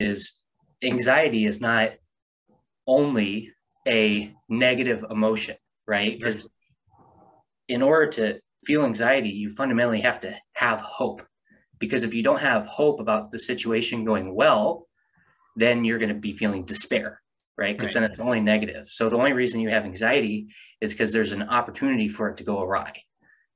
is anxiety is not only a negative emotion, right? Because in order to feel anxiety, you fundamentally have to have hope. Because if you don't have hope about the situation going well, then you're going to be feeling despair, right? Because right. then it's only negative. So the only reason you have anxiety is because there's an opportunity for it to go awry.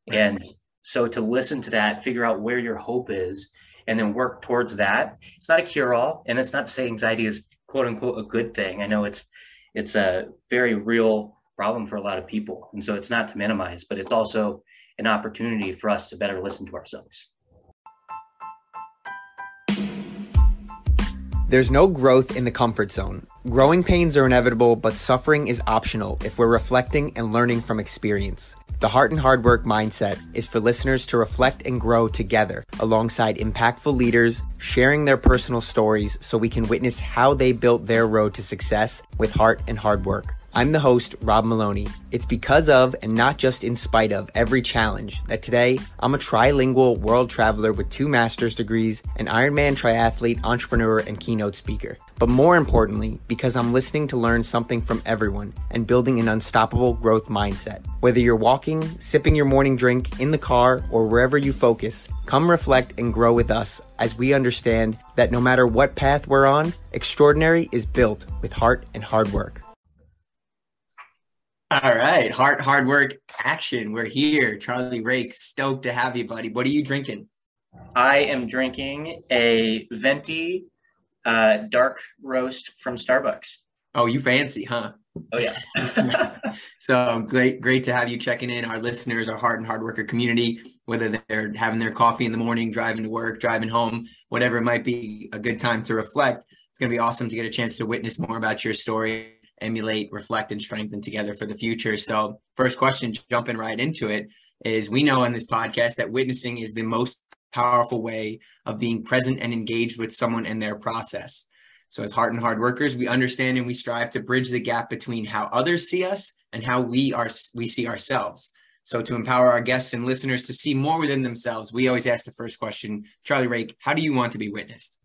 Right. And so to listen to that, figure out where your hope is, and then work towards that. It's not a cure-all, and it's not to say anxiety is quote unquote a good thing. I know it's it's a very real problem for a lot of people, and so it's not to minimize, but it's also an opportunity for us to better listen to ourselves. There's no growth in the comfort zone. Growing pains are inevitable, but suffering is optional if we're reflecting and learning from experience. The Heart and Hard Work mindset is for listeners to reflect and grow together alongside impactful leaders, sharing their personal stories so we can witness how they built their road to success with heart and hard work. I'm the host, Rob Maloney. It's because of, and not just in spite of, every challenge that today I'm a trilingual world traveler with two master's degrees, an Ironman triathlete, entrepreneur, and keynote speaker. But more importantly, because I'm listening to learn something from everyone and building an unstoppable growth mindset. Whether you're walking, sipping your morning drink, in the car, or wherever you focus, come reflect and grow with us as we understand that no matter what path we're on, extraordinary is built with heart and hard work. All right, hard hard work action. We're here. Charlie Raike, stoked to have you, buddy. What are you drinking? I am drinking a venti uh, dark roast from Starbucks. Oh, you fancy, huh? Oh yeah. so great, great to have you checking in. Our listeners, our heart and hard worker community, whether they're having their coffee in the morning, driving to work, driving home, whatever it might be, a good time to reflect. It's going to be awesome to get a chance to witness more about your story emulate, reflect, and strengthen together for the future. So, first question, jumping right into it, is we know in this podcast that witnessing is the most powerful way of being present and engaged with someone and their process. So, as heart and hard workers, we understand and we strive to bridge the gap between how others see us and how we are we see ourselves. So, to empower our guests and listeners to see more within themselves, we always ask the first question, Charlie Raike, how do you want to be witnessed?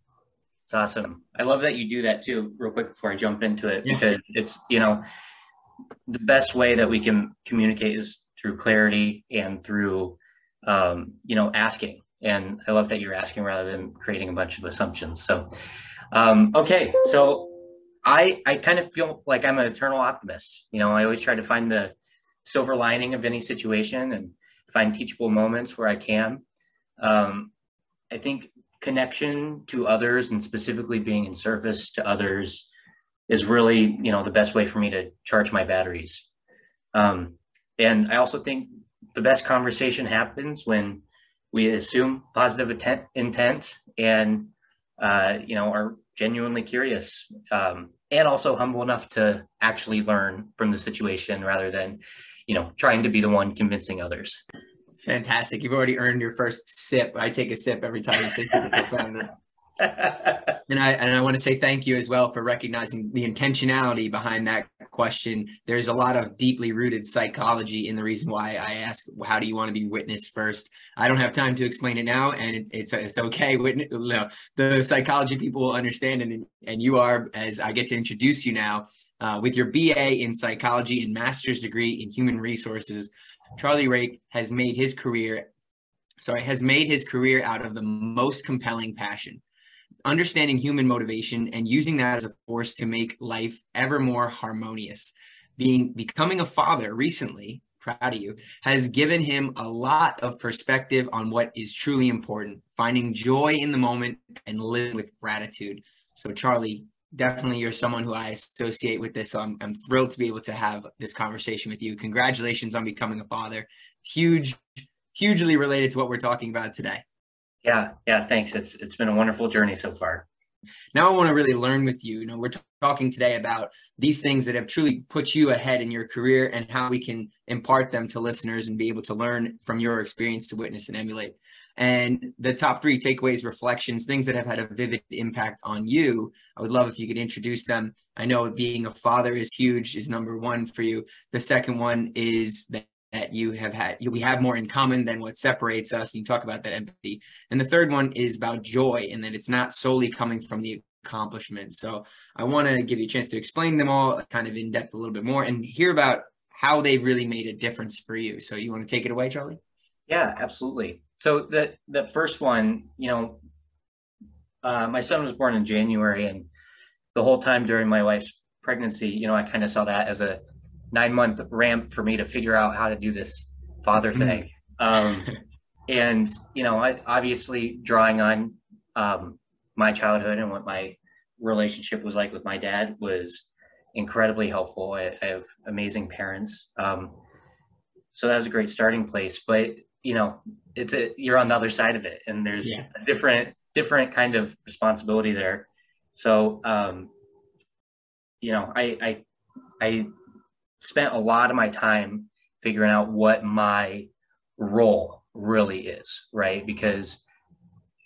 It's awesome. I love that you do that too, real quick before I jump into it, yeah. because it's, you know, the best way that we can communicate is through clarity and through, um, you know, asking. And I love that you're asking rather than creating a bunch of assumptions. So, um, okay. So I, I kind of feel like I'm an eternal optimist. You know, I always try to find the silver lining of any situation and find teachable moments where I can. Um, I think connection to others and specifically being in service to others is really you know the best way for me to charge my batteries. Um, and i also think the best conversation happens when we assume positive intent, intent and uh, you know are genuinely curious um, and also humble enough to actually learn from the situation rather than you know trying to be the one convincing others Fantastic. You've already earned your first sip. I take a sip every time you say something and I and I want to say thank you as well for recognizing the intentionality behind that question. There's a lot of deeply rooted psychology in the reason why I ask, how do you want to be witnessed first? I don't have time to explain it now, and it, it's it's okay. Witness, no, the psychology people will understand, and and you are as I get to introduce you now uh, with your BA in psychology and master's degree in human resources. Charlie Raike has made his career, sorry, has made his career out of the most compelling passion, understanding human motivation and using that as a force to make life ever more harmonious. Being becoming a father recently, proud of you, has given him a lot of perspective on what is truly important, finding joy in the moment and living with gratitude. So, Charlie, definitely you're someone who I associate with this. So I'm, I'm thrilled to be able to have this conversation with you. Congratulations on becoming a father. Huge, hugely related to what we're talking about today. Yeah, yeah, thanks. It's it's been a wonderful journey so far. Now I want to really learn with you. You know, we're t- talking today about these things that have truly put you ahead in your career and how we can impart them to listeners and be able to learn from your experience to witness and emulate and the top three takeaways, reflections, things that have had a vivid impact on you. I would love if you could introduce them. I know being a father is huge, is number one for you. The second one is that that you have had we have more in common than what separates us you talk about that empathy and the third one is about joy and that it's not solely coming from the accomplishment So I want to give you a chance to explain them all kind of in depth a little bit more and hear about how they've really made a difference for you. So you want to take it away, Charlie? Yeah, absolutely. So the the first one, you know, uh, my son was born in January, and the whole time during my wife's pregnancy, you know, I kind of saw that as a nine month ramp for me to figure out how to do this father mm-hmm. thing. Um, and you know, I obviously drawing on um, my childhood and what my relationship was like with my dad was incredibly helpful. I, I have amazing parents. Um, so that was a great starting place, but you know, it's a, you're on the other side of it and there's yeah. a different, different kind of responsibility there. So, um, you know, I, I, I spent a lot of my time figuring out what my role really is, right? Because,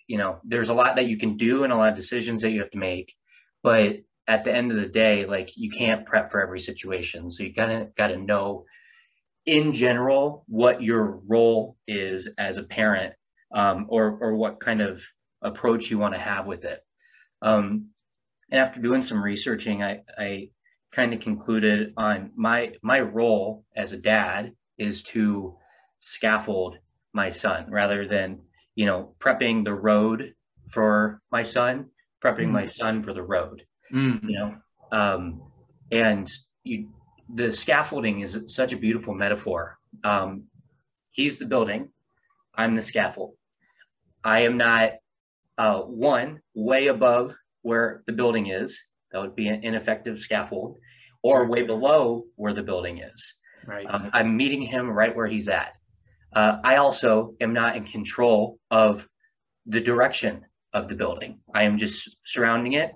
you know, there's a lot that you can do and a lot of decisions that you have to make, but at the end of the day, like you can't prep for every situation. So you gotta gotta know in general what your role is as a parent um, or or what kind of approach you want to have with it. Um, and after doing some researching, I, I kind of concluded on my my role as a dad is to scaffold my son rather than you know prepping the road for my son, prepping mm. my son for the road mm. you know um, and you the scaffolding is such a beautiful metaphor. Um, he's the building. I'm the scaffold. I am not uh, one way above where the building is. That would be an ineffective scaffold. Or way below where the building is. Right. Um, i'm meeting him right where he's at. Uh, i also am not in control of the direction of the building. I am just surrounding it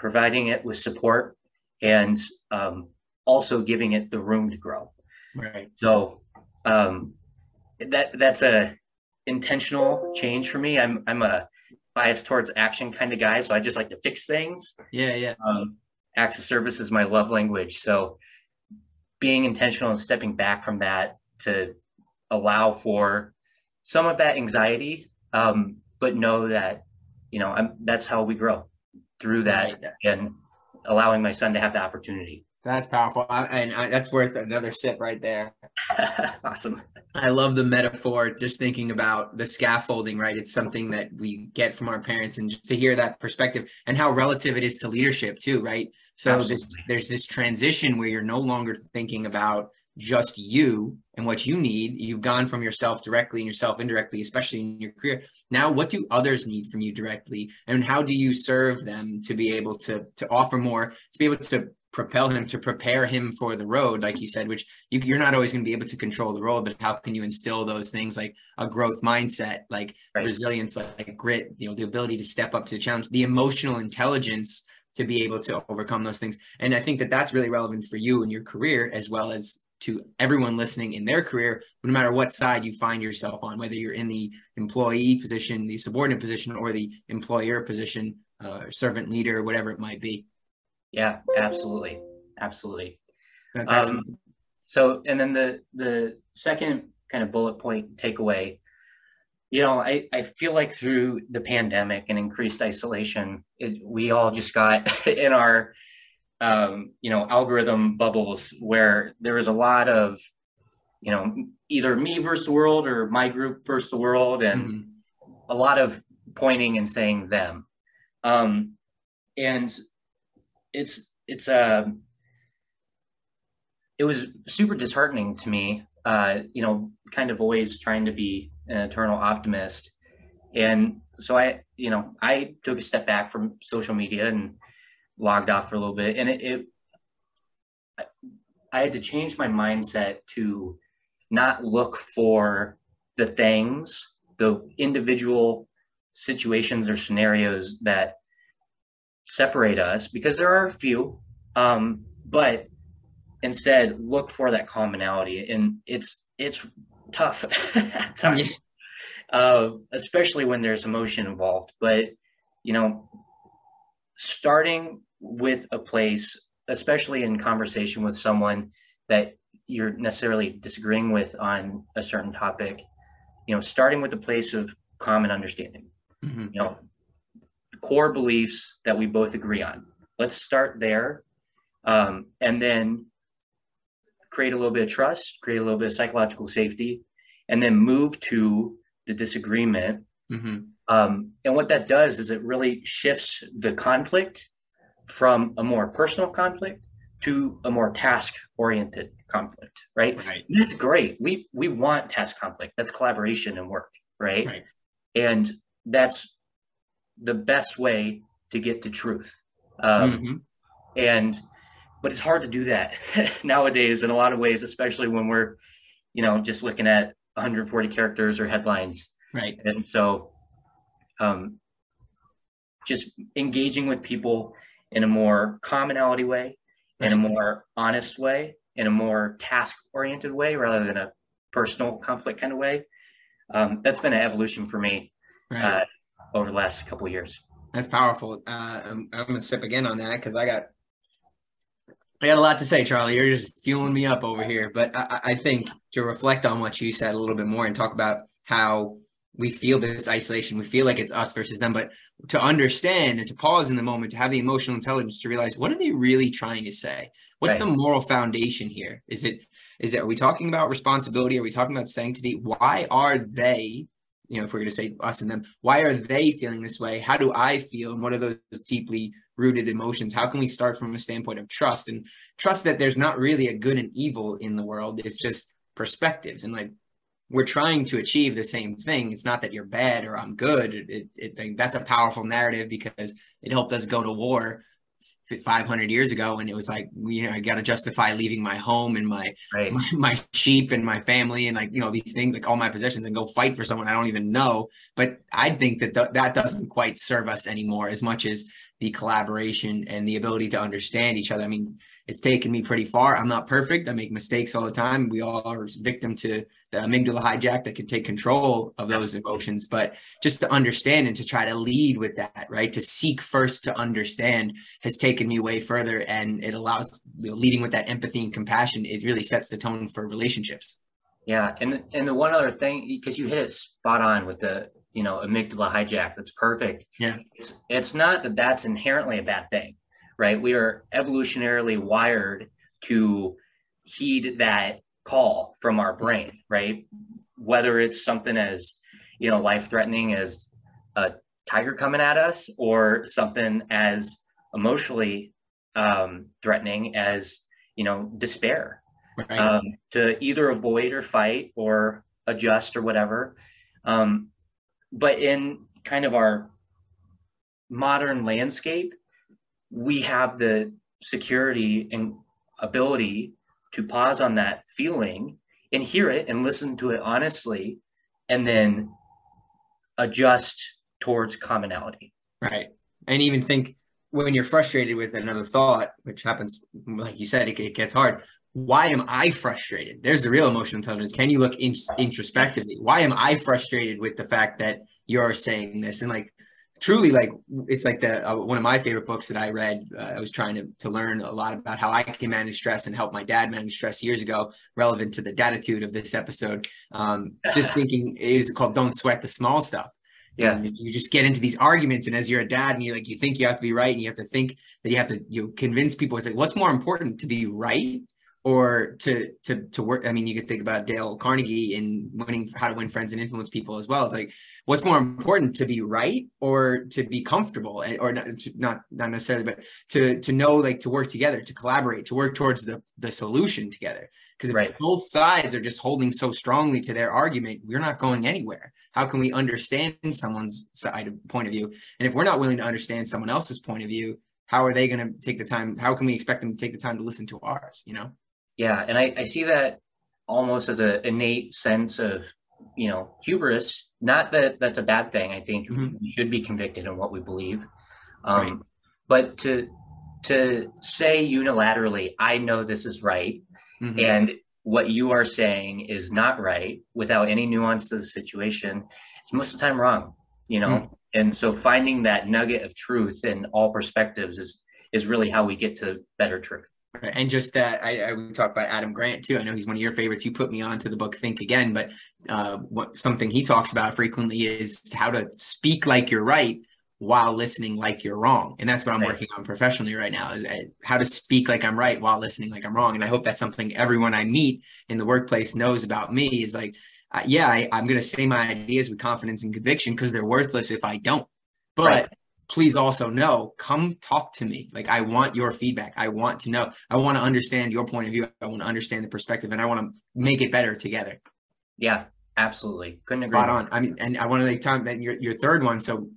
providing it with support and um, also giving it the room to grow. Right. So um, that that's a intentional change for me. I'm I'm a biased towards action kind of guy, so I just like to fix things. Yeah, yeah. Um, acts of service is my love language. So being intentional and stepping back from that to allow for some of that anxiety, um, but know that you know I'm, that's how we grow through that right. and allowing my son to have the opportunity. That's powerful. I, and I, that's worth another sip right there. awesome. I love the metaphor, just thinking about the scaffolding, right? It's something that we get from our parents and just to hear that perspective and how relative it is to leadership too, right? So this, there's this transition where you're no longer thinking about just you and what you need. You've gone from yourself directly and yourself indirectly, especially in your career. Now, what do others need from you directly? And how do you serve them to be able to to offer more, to be able to propel him, to prepare him for the road, like you said, which you, are not always going to be able to control the road, but how can you instill those things like a growth mindset, like right. resilience, like, like grit, you know, the ability to step up to the challenge, the emotional intelligence to be able to overcome those things. And I think that that's really relevant for you in your career as well as to everyone listening in their career, no matter what side you find yourself on, whether you're in the employee position, the subordinate position, or the employer position, uh, servant leader, whatever it might be. Yeah, absolutely, absolutely. That's excellent. Um, so, and then the the second kind of bullet point takeaway, you know, I I feel like through the pandemic and increased isolation, it, we all just got in our um, you know, algorithm bubbles where there was a lot of, you know, either me versus the world or my group versus the world, and mm-hmm. a lot of pointing and saying them. Um, and it's it's a uh, it was super disheartening to me. Uh, you know, kind of always trying to be an eternal optimist, and so I, you know, I took a step back from social media and logged off for a little bit, and it, it I had to change my mindset to not look for the things, the individual situations or scenarios that separate us, because there are a few, um, but instead look for that commonality, and it's it's tough times, uh, especially when there's emotion involved. But you know, starting with a place, especially in conversation with someone that you're necessarily disagreeing with on a certain topic, you know, starting with a place of common understanding. Mm-hmm. You know, core beliefs that we both agree on. Let's start there. Um, and then create a little bit of trust, create a little bit of psychological safety, and then move to the disagreement. Mm-hmm. Um, and what that does is it really shifts the conflict from a more personal conflict to a more task oriented conflict, right? Right. And that's great. We we want task conflict. That's collaboration and work, right? Right. And that's the best way to get to truth. Um, mm-hmm. And but it's hard to do that nowadays in a lot of ways, especially when we're, you know, just looking at 140 characters or headlines. Right. And so, um, just engaging with people in a more commonality way, right. in a more honest way, in a more task oriented way rather than a personal conflict kind of way. Um, that's been an evolution for me right. uh, over the last couple of years. That's powerful. Uh, I'm, I'm, gonna sip again on that because I got I got a lot to say, Charlie. You're just fueling me up over here. But I, I think to reflect on what you said a little bit more and talk about how we feel this isolation, we feel like it's us versus them, but to understand and to pause in the moment, to have the emotional intelligence to realize what are they really trying to say? What's right. the moral foundation here? Is it is it are we talking about responsibility? Are we talking about sanctity? Why are they, you know, if we're gonna say us and them, why are they feeling this way? How do I feel? And what are those deeply rooted emotions? How can we start from a standpoint of trust and trust that there's not really a good and evil in the world? It's just perspectives and like we're trying to achieve the same thing. It's not that you're bad or I'm good. It, it, it, that's a powerful narrative because it helped us go to war 500 years ago and it was like you know i got to justify leaving my home and my, right. my, my sheep and my family and like you know these things like all my possessions and go fight for someone i don't even know but i think that th- that doesn't quite serve us anymore as much as the collaboration and the ability to understand each other i mean it's taken me pretty far. I'm not perfect. I make mistakes all the time. We all are victim to the amygdala hijack that can take control of those emotions. But just to understand and to try to lead with that, right? To seek first to understand has taken me way further, and it allows you know, leading with that empathy and compassion. It really sets the tone for relationships. Yeah, and and the one other thing because you hit it spot on with the you know amygdala hijack. That's perfect. Yeah, it's it's not that that's inherently a bad thing right? We are evolutionarily wired to heed that call from our brain, right? Whether it's something as, you know, life threatening as a tiger coming at us or something as emotionally um, threatening as, you know, despair. Right. Um, to either avoid or fight or adjust or whatever. Um, but in kind of our modern landscape, we have the security and ability to pause on that feeling and hear it and listen to it honestly and then adjust towards commonality. Right. And even think when you're frustrated with another thought which happens like you said it, it gets hard why am i frustrated? There's the real emotional intelligence. Can you look in, introspectively? Why am i frustrated with the fact that you're saying this? And like truly like it's like the uh, one of my favorite books that I read. Uh, I was trying to to learn a lot about how I can manage stress and help my dad manage stress years ago, relevant to the datitude of this episode. Um, just thinking is called "Don't Sweat the Small Stuff." Yeah, and you just get into these arguments, and as you're a dad, and you like you think you have to be right, and you have to think that you have to you know, convince people. It's like what's more important to be right or to to to work. I mean, you could think about Dale Carnegie in winning How to Win Friends and Influence People as well. It's like what's more important to be right or to be comfortable eh, or not not, not necessarily but to to know like to work together to collaborate to work towards the the solution together. Because if right. both sides are just holding so strongly to their argument we're not going anywhere. How can we understand someone's side of point of view? And if we're not willing to understand someone else's point of view how are they going to take the time how can we expect them to take the time to listen to ours you know? Yeah and i, I see that almost as an innate sense of you know hubris not that that's a bad thing i think mm-hmm. we should be convicted in what we believe um, right. but to to say unilaterally i know this is right mm-hmm. and what you are saying is not right without any nuance to the situation it's most of the time wrong you know mm-hmm. and so finding that nugget of truth in all perspectives is is really how we get to better truth and just that, I, I we talk about Adam Grant too. I know he's one of your favorites. You put me on to the book Think Again, but uh, what something he talks about frequently is how to speak like you're right while listening like you're wrong. And that's what I'm right. working on professionally right now is uh, how to speak like I'm right while listening like I'm wrong. And I hope that's something everyone I meet in the workplace knows about me is like, uh, yeah, I, am going to say my ideas with confidence and conviction because they're worthless if I don't. But right. Please also know, come talk to me. Like I want your feedback. I want to know. I want to understand your point of view. I want to understand the perspective and I want to make it better together. Yeah, absolutely. Couldn't agree. Spot on. I mean, and I want to take time that your, your third one. So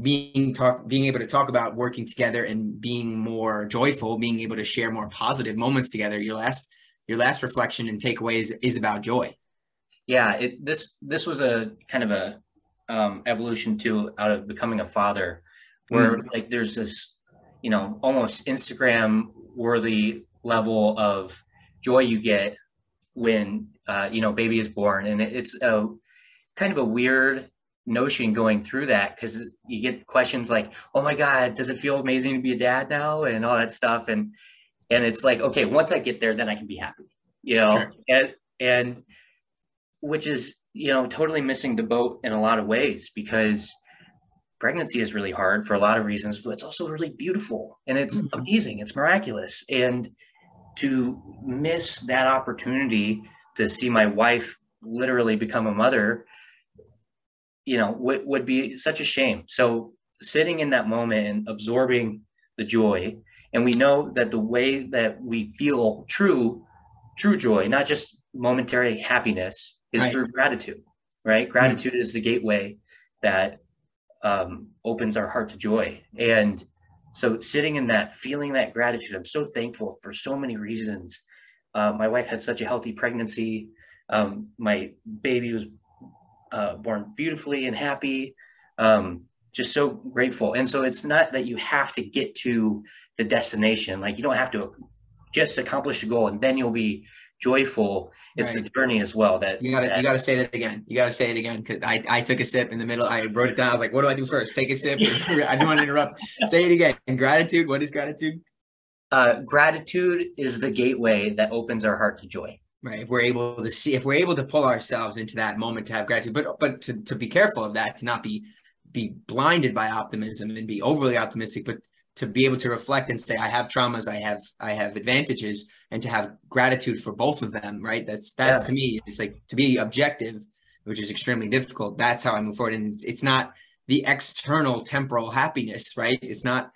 being talk being able to talk about working together and being more joyful being able to share more positive moments together your last your last reflection and takeaway is, is about joy yeah it this this was a kind of a um, evolution too out of becoming a father where mm. like there's this you know almost instagram worthy level of joy you get when uh, you know baby is born and it, it's a kind of a weird notion going through that because you get questions like oh my god does it feel amazing to be a dad now and all that stuff and and it's like okay once i get there then i can be happy you know sure. and and which is you know totally missing the boat in a lot of ways because pregnancy is really hard for a lot of reasons but it's also really beautiful and it's mm-hmm. amazing it's miraculous and to miss that opportunity to see my wife literally become a mother you know would, would be such a shame so sitting in that moment and absorbing the joy and we know that the way that we feel true true joy not just momentary happiness is right. through gratitude right gratitude mm-hmm. is the gateway that um, opens our heart to joy and so sitting in that feeling that gratitude i'm so thankful for so many reasons uh, my wife had such a healthy pregnancy um, my baby was uh, born beautifully and happy. Um, just so grateful. And so it's not that you have to get to the destination. Like you don't have to just accomplish a goal and then you'll be joyful. It's right. the journey as well. That you gotta that, you gotta say that again. You gotta say it again because I, I took a sip in the middle. I wrote it down. I was like, what do I do first? Take a sip. I don't want to interrupt. say it again. And gratitude. What is gratitude? Uh, gratitude is the gateway that opens our heart to joy right if we're able to see if we're able to pull ourselves into that moment to have gratitude but but to, to be careful of that to not be be blinded by optimism and be overly optimistic but to be able to reflect and say i have traumas i have i have advantages and to have gratitude for both of them right? That's that's yeah. to me it's like to be objective which is extremely difficult that's how i move forward. And it's, it's not the external temporal happiness right? It's not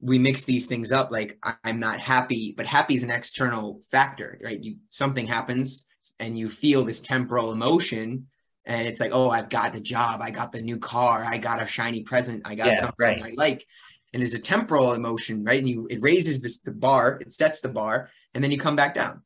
we mix these things up like i'm not happy but happy is an external factor right? You something happens and you feel this temporal emotion and it's like oh i've got the job i got the new car i got a shiny present i got yeah, something right. i like and there's a temporal emotion right and you it raises this the bar it sets the bar and then you come back down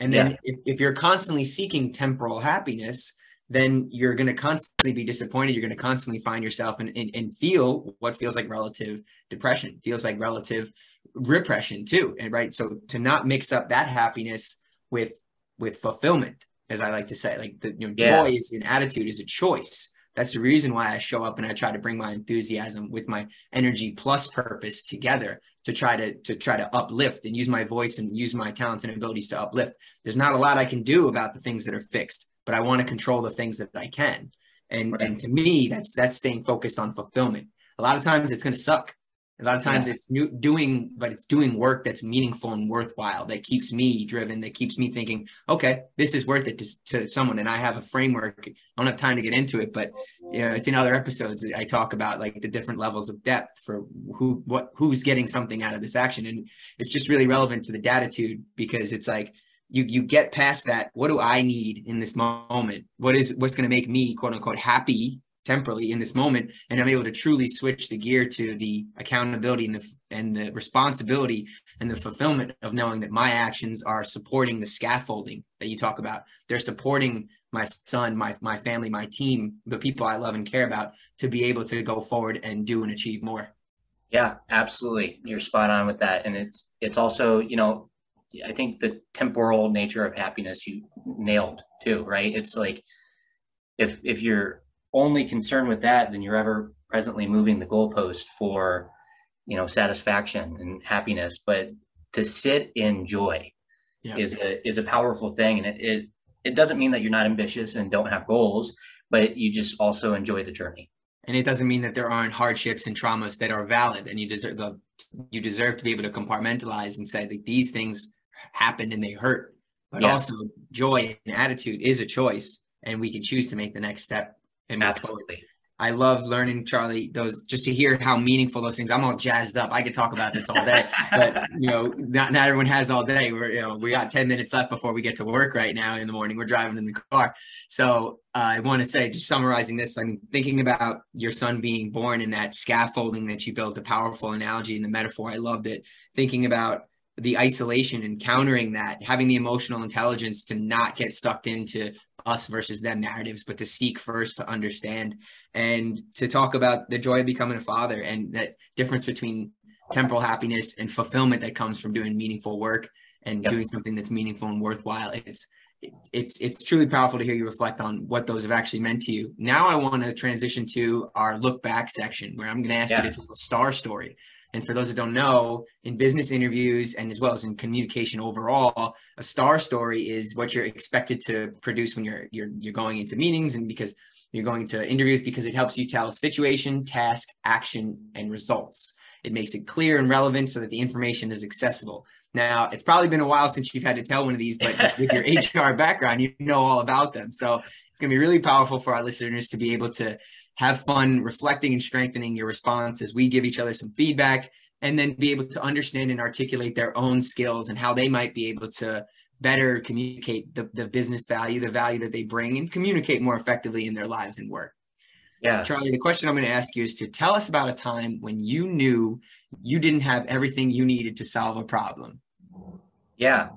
and then yeah. if, if you're constantly seeking temporal happiness then you're going to constantly be disappointed. You're going to constantly find yourself and, and, and feel what feels like relative depression, feels like relative repression too. And right. So to not mix up that happiness with, with fulfillment, as I like to say, like the you know, yeah. joy is an attitude is a choice. That's the reason why I show up and I try to bring my enthusiasm with my energy plus purpose together to try to to try to uplift and use my voice and use my talents and abilities to uplift. There's not a lot I can do about the things that are fixed but I want to control the things that I can. And right. and to me, that's that's staying focused on fulfillment. A lot of times it's going to suck. A lot of times yeah. it's new, doing, but it's doing work that's meaningful and worthwhile that keeps me driven, that keeps me thinking, okay, this is worth it to, to someone. And I have a framework. I don't have time to get into it, but you know, it's in other episodes. I talk about like the different levels of depth for who, what, who's getting something out of this action. And it's just really relevant to the datitude because it's like, you you get past that what do i need in this moment what is what's going to make me quote unquote happy temporally in this moment and i'm able to truly switch the gear to the accountability and the and the responsibility and the fulfillment of knowing that my actions are supporting the scaffolding that you talk about. They're supporting my son my my family my team the people i love and care about to be able to go forward and do and achieve more. Yeah absolutely. You're spot on with that. And it's it's also you know I think the temporal nature of happiness you nailed too, right? It's like if if you're only concerned with that, then you're ever presently moving the goalpost for you know satisfaction and happiness. But to sit in joy yeah. is a is a powerful thing, and it, it it doesn't mean that you're not ambitious and don't have goals, but you just also enjoy the journey. And it doesn't mean that there aren't hardships and traumas that are valid and you deserve the you deserve to be able to compartmentalize and say that these things happened and they hurt. But yeah. also joy and attitude is a choice and we can choose to make the next step and Absolutely. I love learning, Charlie, those just to hear how meaningful those things. I'm all jazzed up. I could talk about this all day, but you know, not, not everyone has all day. We're, you know, we got 10 minutes left before we get to work right now in the morning. We're driving in the car. So uh, I want to say, just summarizing this, I'm thinking about your son being born in that scaffolding that you built, a powerful analogy and the metaphor. I loved it. Thinking about the isolation and countering that, having the emotional intelligence to not get sucked into us versus them narratives, but to seek first to understand and to talk about the joy of becoming a father and that difference between temporal happiness and fulfillment that comes from doing meaningful work and yep. doing something that's meaningful and worthwhile. It's it's it's truly powerful to hear you reflect on what those have actually meant to you. Now I want to transition to our look back section where I'm going to ask yeah. you to tell a star story. And for those that don't know, in business interviews and as well as in communication overall, a star story is what you're expected to produce when you're you're you're going into meetings and because you're going to interviews because it helps you tell situation, task, action, and results. It makes it clear and relevant so that the information is accessible. Now, it's probably been a while since you've had to tell one of these, but with your HR background, you know all about them. So it's going to be really powerful for our listeners to be able to have fun reflecting and strengthening your response as we give each other some feedback and then be able to understand and articulate their own skills and how they might be able to better communicate the, the business value, the value that they bring, and communicate more effectively in their lives and work. Yeah. Charlie, the question I'm going to ask you is to tell us about a time when you knew you didn't have everything you needed to solve a problem. Yeah,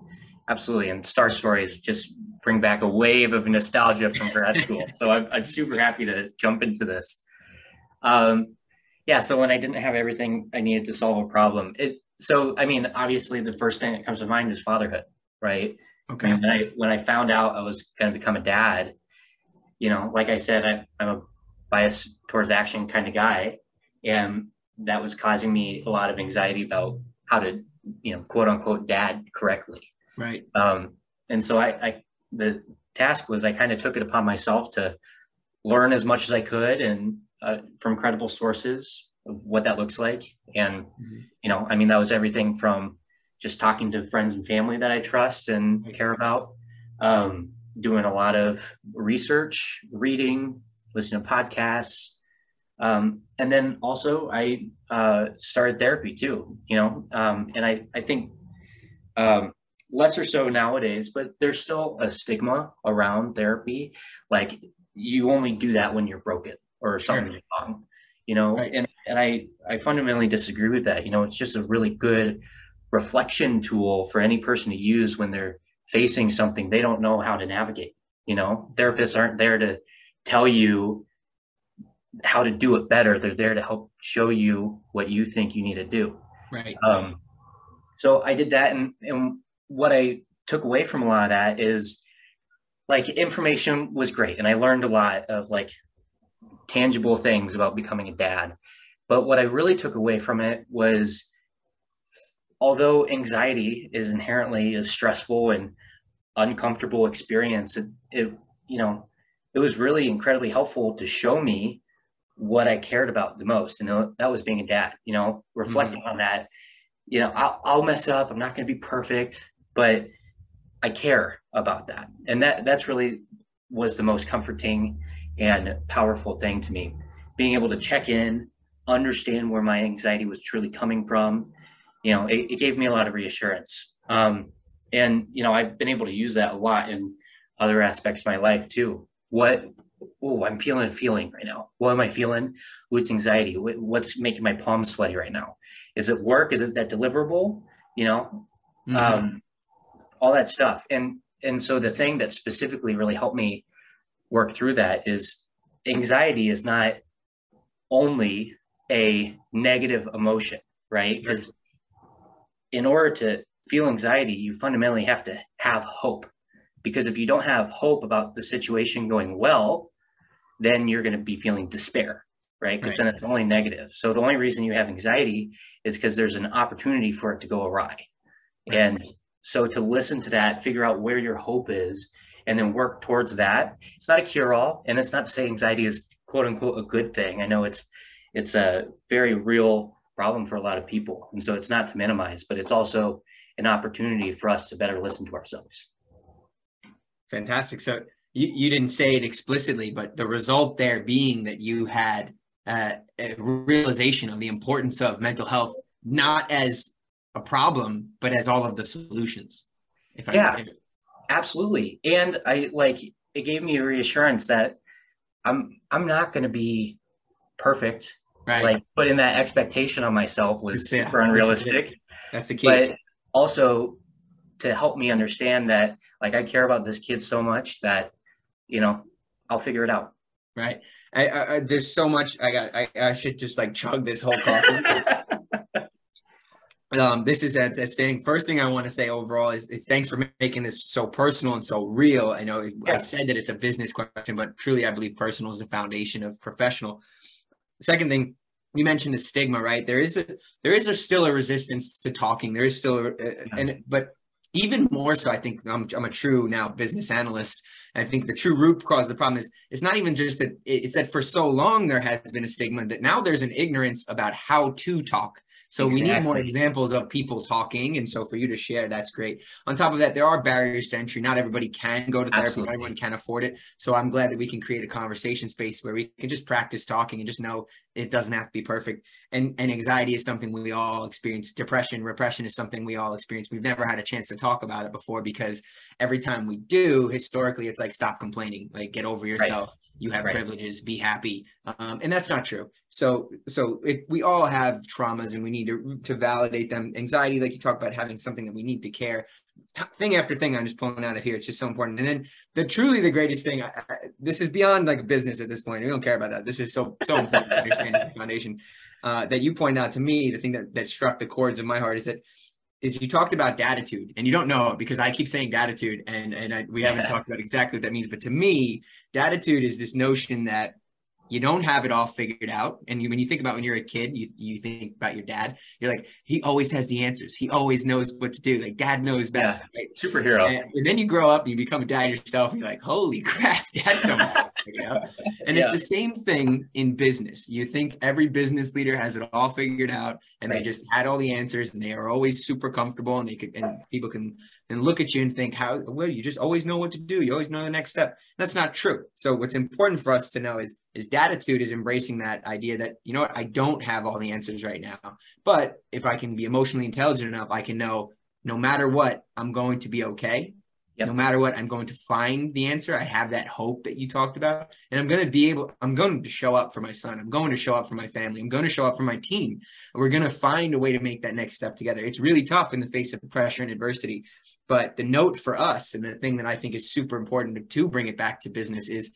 absolutely. And Star Stories just bring back a wave of nostalgia from grad school. so I'm, I'm super happy to jump into this. Um, yeah, so when I didn't have everything I needed to solve a problem, it so I mean, obviously the first thing that comes to mind is fatherhood, right? Okay. And when I when I found out I was going to become a dad, you know, like I said, I, I'm a bias towards action kind of guy, and that was causing me a lot of anxiety about how to, you know, quote unquote dad correctly. Right. Um, and so I, I the task was I kind of took it upon myself to learn as much as I could and uh, from credible sources of what that looks like. And, mm-hmm. you know, I mean, that was everything from just talking to friends and family that I trust and care about, um, doing a lot of research, reading, listening to podcasts. Um, and then also I uh, started therapy too, you know, um, and I, I think um, lesser so nowadays, but there's still a stigma around therapy. Like you only do that when you're broken or something sure. wrong, you know, right. and, and I, I fundamentally disagree with that. You know, it's just a really good reflection tool for any person to use when they're facing something they don't know how to navigate. You know, therapists aren't there to tell you how to do it better. They're there to help show you what you think you need to do. Right. Um, so I did that, and and what I took away from a lot of that is like information was great, and I learned a lot of like tangible things about becoming a dad. But what I really took away from it was although anxiety is inherently a stressful and uncomfortable experience, it, it you know, it was really incredibly helpful to show me what I cared about the most. And that was being a dad, you know, reflecting mm-hmm. on that, you know, I'll, I'll mess up. I'm not going to be perfect, but I care about that. And that, that's really was the most comforting and powerful thing to me. Being able to check in, understand where my anxiety was truly coming from, you know, it, it gave me a lot of reassurance. Um, and you know, I've been able to use that a lot in other aspects of my life too. What oh, I'm feeling a feeling right now. What am I feeling? What's anxiety? What's making my palms sweaty right now? Is it work? Is it that deliverable? You know, mm-hmm. um, all that stuff. And and so the thing that specifically really helped me work through that is anxiety is not only a negative emotion, right? Because in order to feel anxiety, you fundamentally have to have hope. Because if you don't have hope about the situation going well, then you're going to be feeling despair, right? Because right. then it's only negative. So the only reason you have anxiety is because there's an opportunity for it to go awry. Right. And so to listen to that, figure out where your hope is, and then work towards that. It's not a cure all, and it's not to say anxiety is quote unquote a good thing. I know it's it's a very real problem for a lot of people, and so it's not to minimize, but it's also an opportunity for us to better listen to ourselves. Fantastic. So you, you didn't say it explicitly, but the result there being that you had uh, a realization of the importance of mental health, not as a problem, but as all of the solutions. If I yeah, absolutely. And I like it gave me a reassurance that I'm I'm not going to be perfect. Right. Like putting that expectation on myself was yeah, super unrealistic. That's the key. But also to help me understand that like I care about this kid so much that you know I'll figure it out. Right. I, I, there's so much I got. I, I should just like chug this whole coffee. um, this is outstanding. First thing I want to say overall is, is, thanks for making this so personal and so real. I know. I said that it's a business question, but truly I believe personal is the foundation of professional. Second thing, you mentioned the stigma, right? There is a there is a, still a resistance to talking. There is still, a, a, and but even more so, I think I'm, I'm a true now business analyst. I think the true root cause of the problem is it's not even just that it's that for so long there has been a stigma that now there's an ignorance about how to talk. So exactly. we need more examples of people talking. And so for you to share, that's great. On top of that, there are barriers to entry. Not everybody can go to therapy. Absolutely. Not everyone can afford it. So I'm glad that we can create a conversation space where we can just practice talking and just know it doesn't have to be perfect. And and anxiety is something we all experience. Depression, repression is something we all experience. We've never had a chance to talk about it before because every time we do, historically, it's like stop complaining, like get over yourself. Right you have right. privileges be happy. Um, and that's not true. So so it, we all have traumas and we need to to validate them anxiety like you talk about having something that we need to care T- thing after thing i'm just pulling out of here. It's just so important. And then the truly the greatest thing I, I, this is beyond like business at this point. We don't care about that. This is so so important the foundation. Uh, that you point out to me the thing that, that struck the chords of my heart is that is you talked about datitude and you don't know it because I keep saying datitude and, and I, we haven't talked about exactly what that means. But to me, datitude is this notion that you don't have it all figured out. And you, when you think about when you're a kid, you, you think about your dad, you're like, he always has the answers. He always knows what to do. Like dad knows best. Yeah, right? Superhero. And, and, then you grow up and you become a dad yourself. And you're like, holy crap, dad's have it. And yeah. it's the same thing in business. You think every business leader has it all figured out and right. they just had all the answers and they are always super comfortable and they could, and people can and look at you and think how well you just always know what to do you always know the next step that's not true so what's important for us to know is is datitude is embracing that idea that you know what i don't have all the answers right now but if i can be emotionally intelligent enough i can know no matter what i'm going to be okay Yep. No matter what, I'm going to find the answer. I have that hope that you talked about, and I'm going to be able. I'm going to show up for my son. I'm going to show up for my family. I'm going to show up for my team. We're going to find a way to make that next step together. It's really tough in the face of pressure and adversity, but the note for us, and the thing that I think is super important to, to bring it back to business is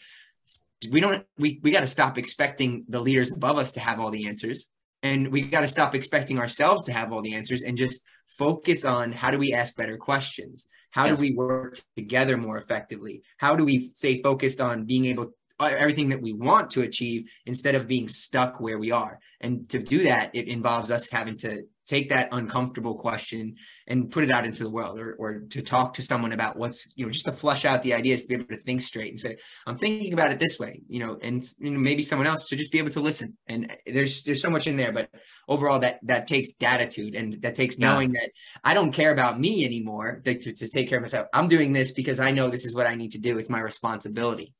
we don't we, we got to stop expecting the leaders above us to have all the answers. And we got to stop expecting ourselves to have all the answers and just focus on how do we ask better questions? How yes. do we work together more effectively? How do we stay focused on being able uh, everything that we want to achieve instead of being stuck where we are? And to do that, it involves us having to take that uncomfortable question and put it out into the world or, or to talk to someone about what's you know just to flush out the ideas to be able to think straight and say i'm thinking about it this way you know and you know, maybe someone else to just be able to listen. And there's there's so much in there but overall that that takes datitude and that takes knowing that i don't care about me anymore to, to, to take care of myself. I'm doing this because i know this is what i need to do. It's my responsibility.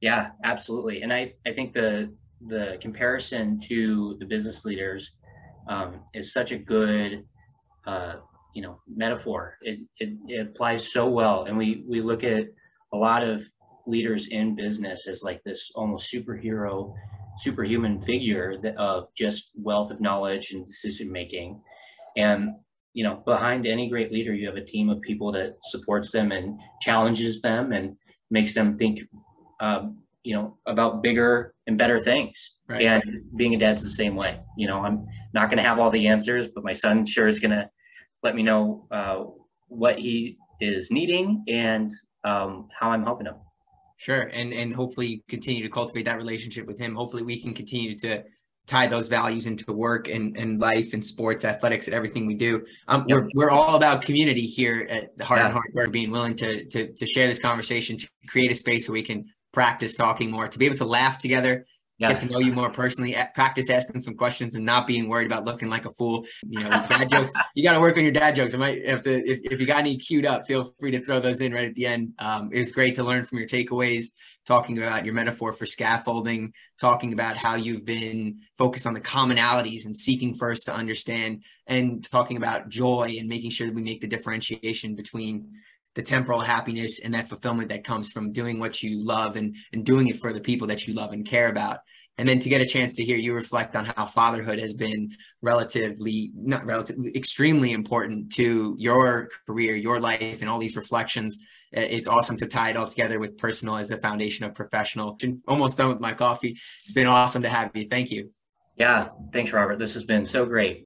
Yeah absolutely. And i i think the the comparison to the business leaders um, is such a good uh, you know metaphor. It, it, it applies so well, and we we look at a lot of leaders in business as like this almost superhero, superhuman figure that, of just wealth of knowledge and decision making, and you know behind any great leader you have a team of people that supports them and challenges them and makes them think um, you know about bigger and better things right. and being a dad's the same way you know i'm not going to have all the answers but my son sure is going to let me know uh, what he is needing and um, how i'm helping him sure and and hopefully continue to cultivate that relationship with him hopefully we can continue to tie those values into work and, and life and sports athletics and everything we do um, yep. we're, we're all about community here at the heart yeah. and heart we're being willing to, to to share this conversation to create a space where we can practice talking more, to be able to laugh together, yeah. get to know you more personally, practice asking some questions and not being worried about looking like a fool. You know, dad jokes, you got to work on your dad jokes. I might, if the, if, if you got any queued up, feel free to throw those in right at the end. Um, it was great to learn from your takeaways, talking about your metaphor for scaffolding, talking about how you've been focused on the commonalities and seeking first to understand and talking about joy and making sure that we make the differentiation between the temporal happiness and that fulfillment that comes from doing what you love and, and doing it for the people that you love and care about. And then to get a chance to hear you reflect on how fatherhood has been relatively, not relatively, extremely important to your career, your life, and all these reflections. It's awesome to tie it all together with personal as the foundation of professional. Almost done with my coffee. It's been awesome to have you. Thank you. Yeah. Thanks, Robert. This has been so great.